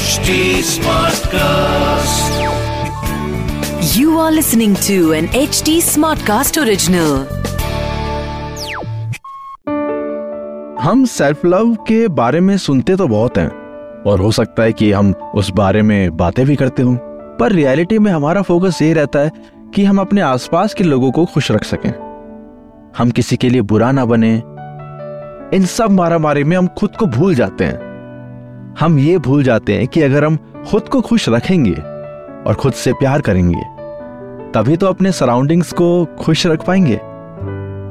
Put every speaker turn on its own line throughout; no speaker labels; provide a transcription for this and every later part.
HD Smartcast.
You are listening to an HD Smartcast original.
हम self love के बारे में सुनते तो बहुत हैं और हो सकता है कि हम उस बारे में बातें भी करते हों पर रियलिटी में हमारा फोकस ये रहता है कि हम अपने आसपास के लोगों को खुश रख सकें हम किसी के लिए बुरा ना बने इन सब मारामारी में हम खुद को भूल जाते हैं। हम ये भूल जाते हैं कि अगर हम खुद को खुश रखेंगे और खुद से प्यार करेंगे, तभी तो अपने सराउंडिंग्स को खुश रख पाएँगे।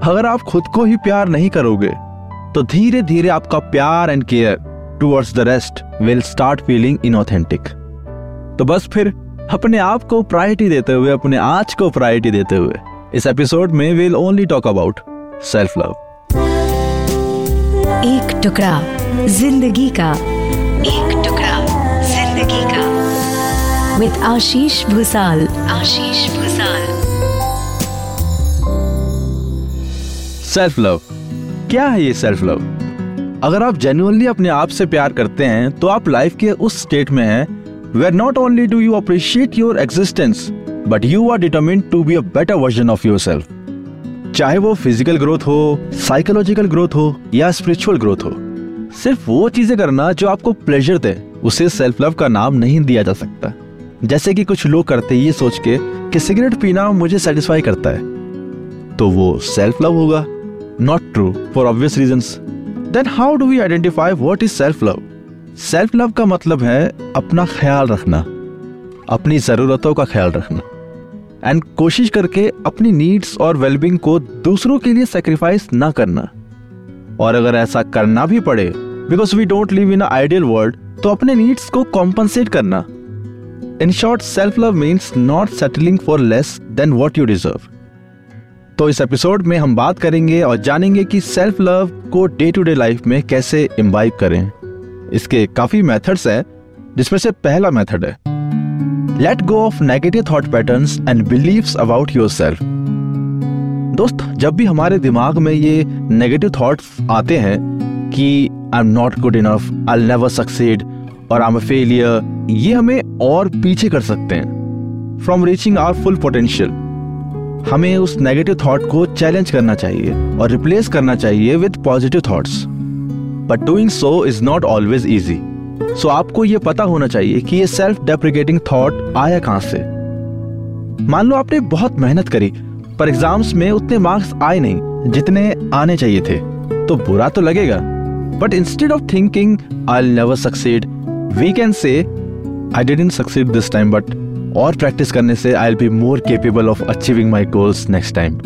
अगर आप खुद को ही प्यार नहीं करोगे तो धीरे धीरे आपका प्यार and care towards the rest will start feeling inauthentic तो बस फिर अपने आप को प्रायोरिटी देते हुए, अपने आज को प्रायोरिटी देते हुए, इस एपिसोड में will only talk about self love
टुकड़ा ज़िंदगी का। एक टुकड़ा ज़िंदगी का। With Ashish Bhusal. Ashish Bhusal.
Self love क्या है ये सेल्फ लव अगर आप जेन्युइनली अपने आप से प्यार करते हैं तो आप लाइफ के उस स्टेट में हैं where not only do you appreciate your existence but you are determined to be a better version of yourself चाहे वो फ़िज़िकल ग्रोथ हो साइकोलॉजिकल ग्रोथ हो, या स्पिरिचुअल ग्रोथ हो, सिर्फ़ वो चीज़ें करना जो आपको प्लेजर दे, उसे सेल्फ लव का नाम नहीं दिया जा सकता। जैसे कि कुछ लोग करते ये सोच के कि सिगरेट पीना मुझे सेटिस्फाई करता है तो वो सेल्फ लव होगा। Not true for obvious reason then how do we identify what is self love self love का मतलब है अपना ख्याल रखना, अपनी जरूरतों का ख्याल रखना। एंड कोशिश करके अपनी नीड्स और वेलबींग को दूसरों के लिए सेक्रीफाइस ना करना। और अगर ऐसा करना भी पड़े because we don't live in ideal world तो अपने नीड्स को कॉम्पनसेट करना। In short self love means not settling for less than what you deserve तो इस एपिसोड में हम बात करेंगे और जानेंगे कि सेल्फ लव को डे टू डे लाइफ में कैसे इम्बाइब करें। इसके काफ़ी मेथड्स हैं, जिसमें से पहला मेथड है। Let go of negative thought patterns and believes about yourself दोस्त, जब भी हमारे दिमाग में ये नेगेटिव थॉट्स आते हैं कि I am not good enough I never succeed और आई एम फेलियर ये हमें और पीछे कर सकते हैं। From reaching our full potential हमें उस नेगेटिव थॉट को चैलेंज करना चाहिए और रिप्लेस करना चाहिए with positive thoughts but doing so is not always easy so आपको ये पता होना चाहिए कि ये सेल्फ डेप्रिकेटिंग थॉट आया कहाँ से। मान लो आपने बहुत मेहनत करी, पर एग्ज़ाम्स में उतने मार्क्स आए नहीं, जितने आने चाहिए थे। तो बुरा तो लगेगा but instead of thinking I never succeed we can say I didn't succeed this time but और प्रैक्टिस करने से I be more capable of achieving my goals next time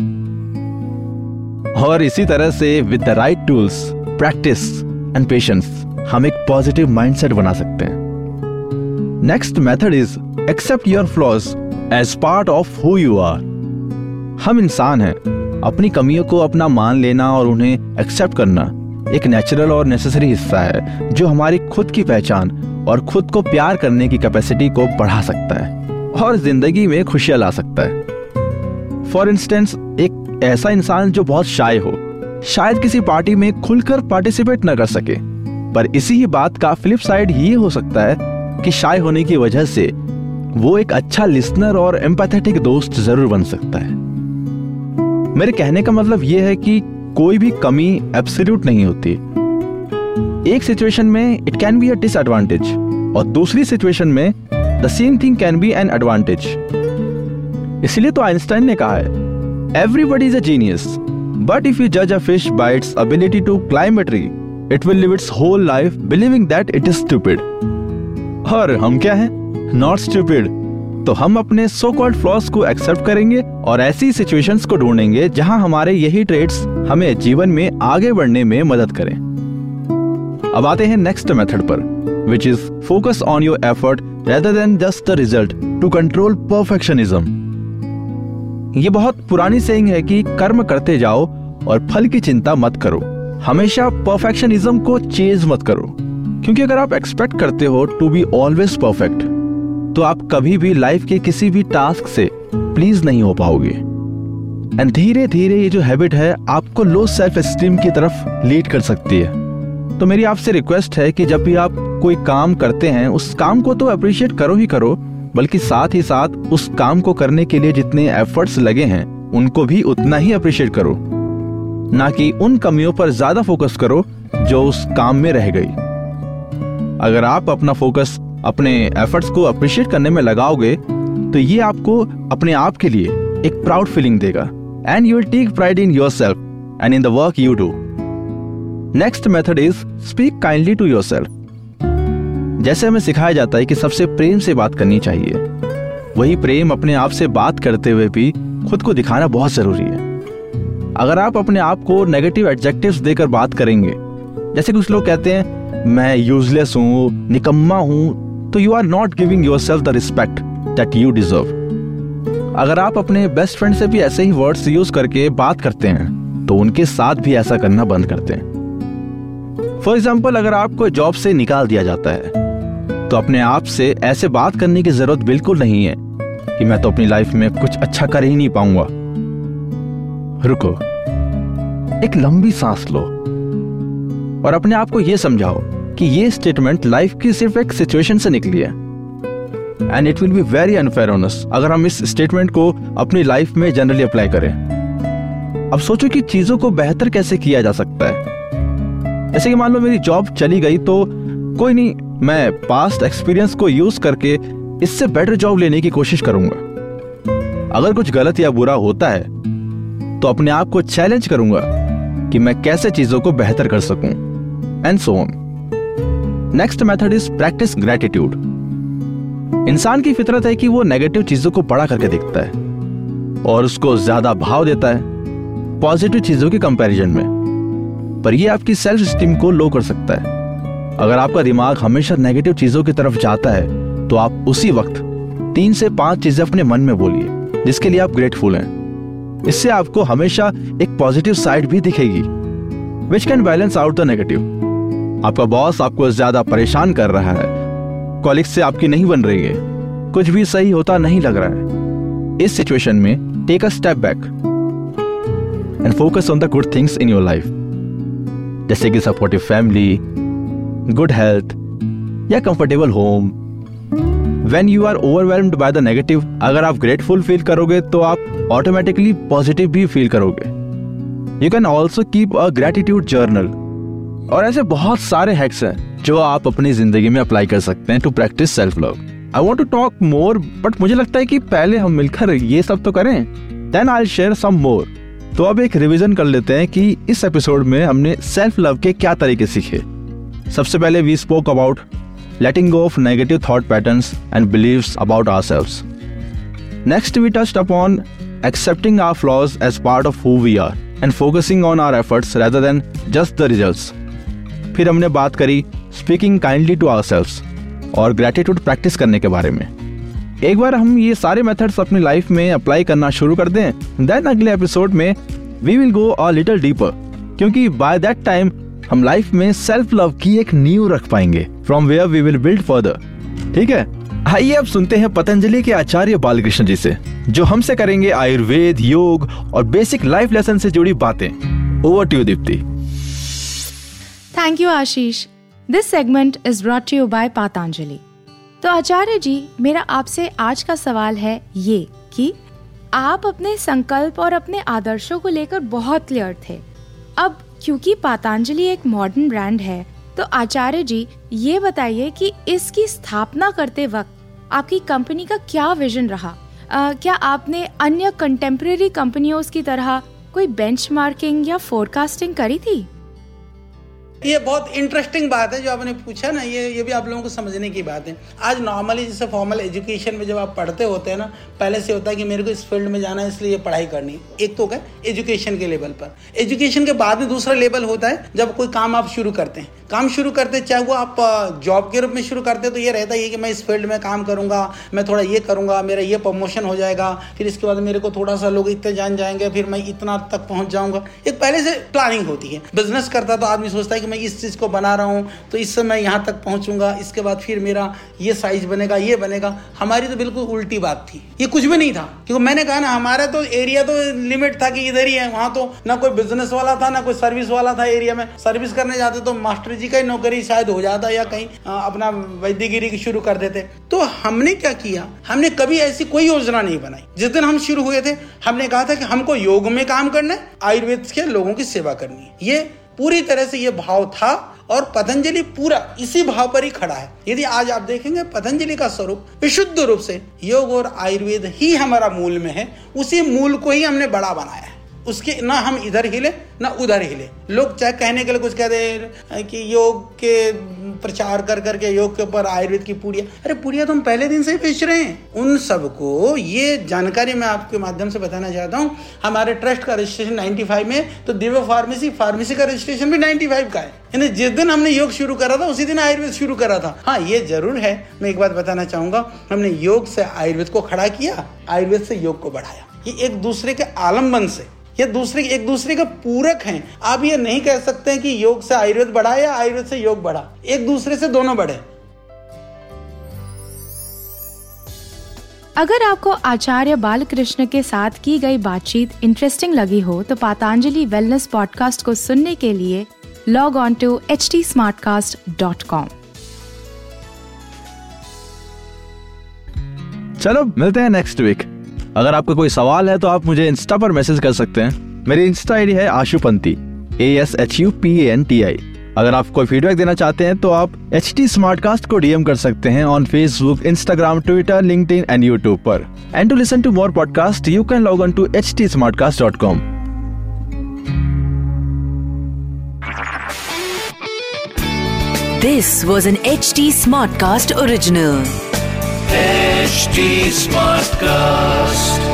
और इसी तरह से with the right tools practice and patience हम एक positive mindset बना सकते हैं। Next method is accept your flaws as part of who you are हम इंसान हैं। अपनी कमियों को अपना मान लेना और उन्हें एक्सेप्ट करना एक नेचुरल और नेसेसरी हिस्सा है, जो हमारी खुद की पहचान और खुद को प्यार करने की कैपेसिटी को बढ़ा सकता है और ज़िंदगी में खुशियाँ ला सकता है। फॉर इंस्टेंस एक ऐसा इंसान जो बहुत शाय हो, शायद किसी पार्टी में खुलकर पार्टिसिपेट न कर सके। पर इसी ही बात का फ्लिप साइड ये हो सकता है कि शाय होने की वजह से वो एक अच्छा लिसनर और एम्पैथेटिक दोस्त ज़रूर बन सकता है। मेरे कहने का मतलब ये है कि कोई भी कमी एब्सोल्यूट नहीं होती। एक सिचुएशन में it can be a disadvantage और दूसरी सिचुएशन में the same thing can be an advantage इसलिए तो आइंस्टाइन ने कहा है everybody is a genius but if you जज a fish by its ability to climb a tree it will live its whole life believing that it is stupid और हम क्या हैं? नॉट स्टूपिड तो हम अपने सो कॉल्ड फ्लॉस को accept करेंगे और ऐसी सिचुएशंस को ढूंढेंगे जहाँ हमारे यही ट्रेड्स हमें जीवन में आगे बढ़ने में मदद करें। अब आते हैं नेक्स्ट मेथड पर which is focus on your effort rather than just the result to control perfectionism ये बहुत पुरानी सेइंग है कि कर्म करते जाओ और फल की चिंता मत करो। हमेशा परफेक्शनिज्म को चेज मत करो। क्योंकि अगर आप एक्सपेक्ट करते हो टू बी ऑलवेज परफेक्ट तो आप कभी भी लाइफ के किसी भी टास्क से प्लीज़ नहीं हो पाओगे। एंड धीरे धीरे ये जो हैबिट है, आपको लो सेल्फ एस्टीम की तरफ़ लीड कर सकती है। तो मेरी आपसे रिक्वेस्ट है कि जब भी आप कोई काम करते हैं, उस काम को तो अप्रिशिएट करो ही करो, बल्कि साथ ही साथ उस काम को करने के लिए जितने एफर्ट्स लगे हैं, उनको भी उतना ही अप्रिशिएट करो। ना कि उन कमियों पर ज़्यादा फोकस करो जो उस काम में रह गई। अगर आप अपना फोकस अपने एफर्ट्स को अप्रिशिएट करने में लगाओगे तो ये आपको अपने आप के लिए एक प्राउड फीलिंग देगा। And you will take pride in yourself and in the work you do next method is speak kindly to yourself जैसे हमें सिखाया जाता है कि सबसे प्रेम से बात करनी चाहिए। वही प्रेम अपने आप से बात करते हुए भी खुद को दिखाना बहुत ज़रूरी है। अगर आप अपने आप को नेगेटिव एडजेक्टिव्स देकर बात करेंगे, जैसे कुछ लोग कहते हैं, मैं यूजलेस हूँ, निकम्मा हूँ तो you are not giving yourself the respect that you deserve अगर आप अपने बेस्ट फ्रेंड से भी ऐसे ही वर्ड्स यूज़ करके बात करते हैं तो उनके साथ भी ऐसा करना बंद करते हैं। फॉर एग्ज़ाम्पल अगर आपको जॉब से निकाल दिया जाता है तो अपने आप से ऐसे बात करने की ज़रूरत बिल्कुल नहीं है कि मैं तो अपनी लाइफ में कुछ अच्छा कर ही नहीं पाऊँगा। रुको। एक लंबी सांस लो और अपने आप को यह समझाओ कि ये स्टेटमेंट लाइफ की सिर्फ़ एक सिचुएशन से निकली है। And it will be very unfair on us अगर हम इस स्टेटमेंट को अपनी लाइफ में जनरली अप्लाई करें। अब सोचो कि चीज़ों को बेहतर कैसे किया जा सकता है। जैसे कि मान लो मेरी जॉब चली गई तो कोई नहीं, मैं पास्ट एक्सपीरियंस को यूज़ करके इससे बेटर जॉब लेने की कोशिश करूँगा। अगर कुछ गलत या बुरा होता है तो अपने आप को चैलेंज करूँगा कि मैं कैसे चीज़ों को बेहतर कर सकूँ and so on next method is practice gratitude इंसान की फितरत है कि वो नेगेटिव चीज़ों को बड़ा करके देखता है, और उसको ज़्यादा भाव देता है पॉजिटिव चीज़ों के कंपैरिजन में। पर ये आपकी सेल्फ स्टीम को लो कर सकता है। अगर आपका दिमाग हमेशा नेगेटिव चीज़ों की तरफ़ जाता है तो आप उसी वक्त तीन से पाँच चीज़ें अपने मन में बोलिए, जिसके लिए आप ग्रेटफुल हैं। इससे आपको हमेशा एक पॉजिटिव साइड भी दिखेगी which can balance out the negative आपका बॉस आपको ज़्यादा परेशान कर रहा है कॉलिग से आपकी नहीं बन रही है, कुछ भी सही होता नहीं लग रहा है। इस सिचुएशन में take a step back and focus on the good things in your life जैसे कि सपोर्टिव फैमिली गुड हेल्थ या comfortable home when you are overwhelmed by the negative अगर आप ग्रेटफुल फील करोगे तो आप ऑटोमेटिकली पॉजिटिव भी फील करोगे। You can also keep a gratitude journal और ऐसे बहुत सारे हैक्स हैं, जो आप अपनी ज़िंदगी में अप्लाई कर सकते हैं to practice self love I want to talk more but मुझे लगता है कि पहले हम मिलकर ये सब तो करें। देन आई शेयर सम मोर तो अब एक रिवीजन कर लेते हैं कि इस एपिसोड में हमने सेल्फ लव के क्या तरीके सीखे। सबसे पहले we spoke about letting go of negative thought patterns and believes about ourselves next we touched upon accepting our flaws as part of who we are and focusing on our efforts rather than just the results. फिर हमने बात करी speaking kindly to our और gratitude practice करने के बारे में एक बार हम ये सारे मेथड्स अपनी लाइफ में अप्लाई करना शुरू कर दें देन अगले एपिसोड में we will go a little deeper क्योंकि बाय दैट टाइम हम लाइफ में सेल्फ लव की एक नींव रख पाएँगे। From where we will build further ठीक है? आइए अब सुनते हैं पतंजलि के आचार्य बालकृष्ण जी से, जो हमसे करेंगे आयुर्वेद, योग और बेसिक लाइफ लेसन से जुड़ी बातें। Over to Deepti
thank you Ashish this segment is brought you by Patanjali तो आचार्य जी, मेरा आपसे आज का सवाल है ये कि आप अपने संकल्प और अपने आदर्शों को लेकर बहुत क्लियर थे। अब क्योंकि पातंजलि एक मॉडर्न ब्रांड है तो आचार्य जी ये बताइए कि इसकी स्थापना करते वक्त आपकी कंपनी का क्या विजन रहा? आ, क्या आपने अन्य कंटेम्प्रेरी कंपनियों की तरह कोई बेंचमार्किंग या फोरकास्टिंग करी थी?
ये बहुत इंटरेस्टिंग बात है जो आपने पूछा ना, ये ये भी आप लोगों को समझने की बात है। आज नॉर्मली जैसे फॉर्मल एजुकेशन में जब आप पढ़ते होते हैं ना, पहले से होता है कि मेरे को इस फ़ील्ड में जाना है, इसलिए पढ़ाई करनी एक तो क्या एजुकेशन के लेवल पर। एजुकेशन के बाद में दूसरा लेवल होता है जब कोई काम आप शुरू करते हैं। काम शुरू करते, चाहे वो आप जॉब के रूप में शुरू करते तो ये रहता है कि मैं इस फ़ील्ड में काम करूँगा, मैं थोड़ा ये करूँगा, मेरा ये प्रमोशन हो जाएगा, फिर इसके बाद मेरे को थोड़ा सा लोग इतने जान जाएँगे, फिर मैं इतना तक पहुँच जाऊँगा। एक पहले से प्लानिंग होती है। बिज़नेस करता तो आदमी सोचता है कि मैं इस चीज़ को बना रहा हूँ तो इससे मैं यहाँ तक पहुँचूँगा, इसके बाद फिर मेरा ये साइज़ बनेगा, ये बनेगा। हमारी तो बिल्कुल उल्टी बात थी। ये कुछ भी नहीं था। क्योंकि मैंने कहा ना, हमारा तो एरिया तो लिमिट था कि इधर ही है, वहाँ तो ना कोई बिज़नेस वाला था, ना कोई सर्विस वाला था एरिया में। सर्विस करने जाते तो मास्टर जी का ही नौकरी शायद हो जाता या कहीं अपना वैद्यगिरी की शुरू कर देते। तो हमने क्या किया? हमने कभी ऐसी कोई योजना नहीं बनाई। जिस दिन हम शुरू हुए थे, हमने कहा था कि हमको योग में काम करना है, आयुर्वेद के लोगों की सेवा करनी है। ये पूरी तरह से ये भाव था और पतंजलि पूरा इसी भाव पर ही खड़ा है। यदि आज आप देखेंगे, पतंजलि का स्वरूप विशुद्ध रूप से योग और आयुर्वेद ही हमारा मूल में है। उसी मूल को ही हमने बड़ा बनाया है। उसके ना हम इधर हिले, ना उधर हिले। लोग चाहे कहने के लिए कुछ कहते हैं कि योग के प्रचार कर करके, योग के ऊपर आयुर्वेद की पूड़िया। अरे पूड़िया तो हम पहले दिन से ही बेच रहे हैं। उन सबको ये जानकारी मैं आपके माध्यम से बताना चाहता हूँ। हमारे ट्रस्ट का रजिस्ट्रेशन 95 में तो दिव्य फार्मेसी फार्मेसी का रजिस्ट्रेशन भी 95 का है। यानी जिस दिन हमने योग शुरू करा था, उसी दिन आयुर्वेद शुरू करा था। हाँ ये ज़रूर है। मैं एक बात बताना चाहूँगा, हमने योग से आयुर्वेद को खड़ा किया, आयुर्वेद से योग को बढ़ाया। ये एक दूसरे के आलंबन से। ये दूसरे एक दूसरे के पूरक हैं। आप ये नहीं कह सकते हैं कि योग से आयुर्वेद बढ़ा या आयुर्वेद से योग बढ़ा। एक दूसरे से दोनों बढ़े।
अगर आपको आचार्य बालकृष्ण के साथ की गई बातचीत इंटरेस्टिंग लगी हो तो पातांजलि वेलनेस पॉडकास्ट को सुनने के लिए log on to H T
चलो मिलते हैं नेक्स्ट वीक अगर आपका कोई सवाल है तो आप मुझे इंस्टा पर मैसेज कर सकते हैं। मेरी इंस्टा आईडी है Ashupanti A S H U P N T I अगर आप कोई फीडबैक देना चाहते हैं तो आप एच टी स्मार्ट कास्ट को डीएम कर सकते हैं on Facebook Instagram Twitter link and YouTube पर। And to listen to more podcast you can log on to H T Smartcast dot com
This was an HT Smartcast original.
HT Smartcast.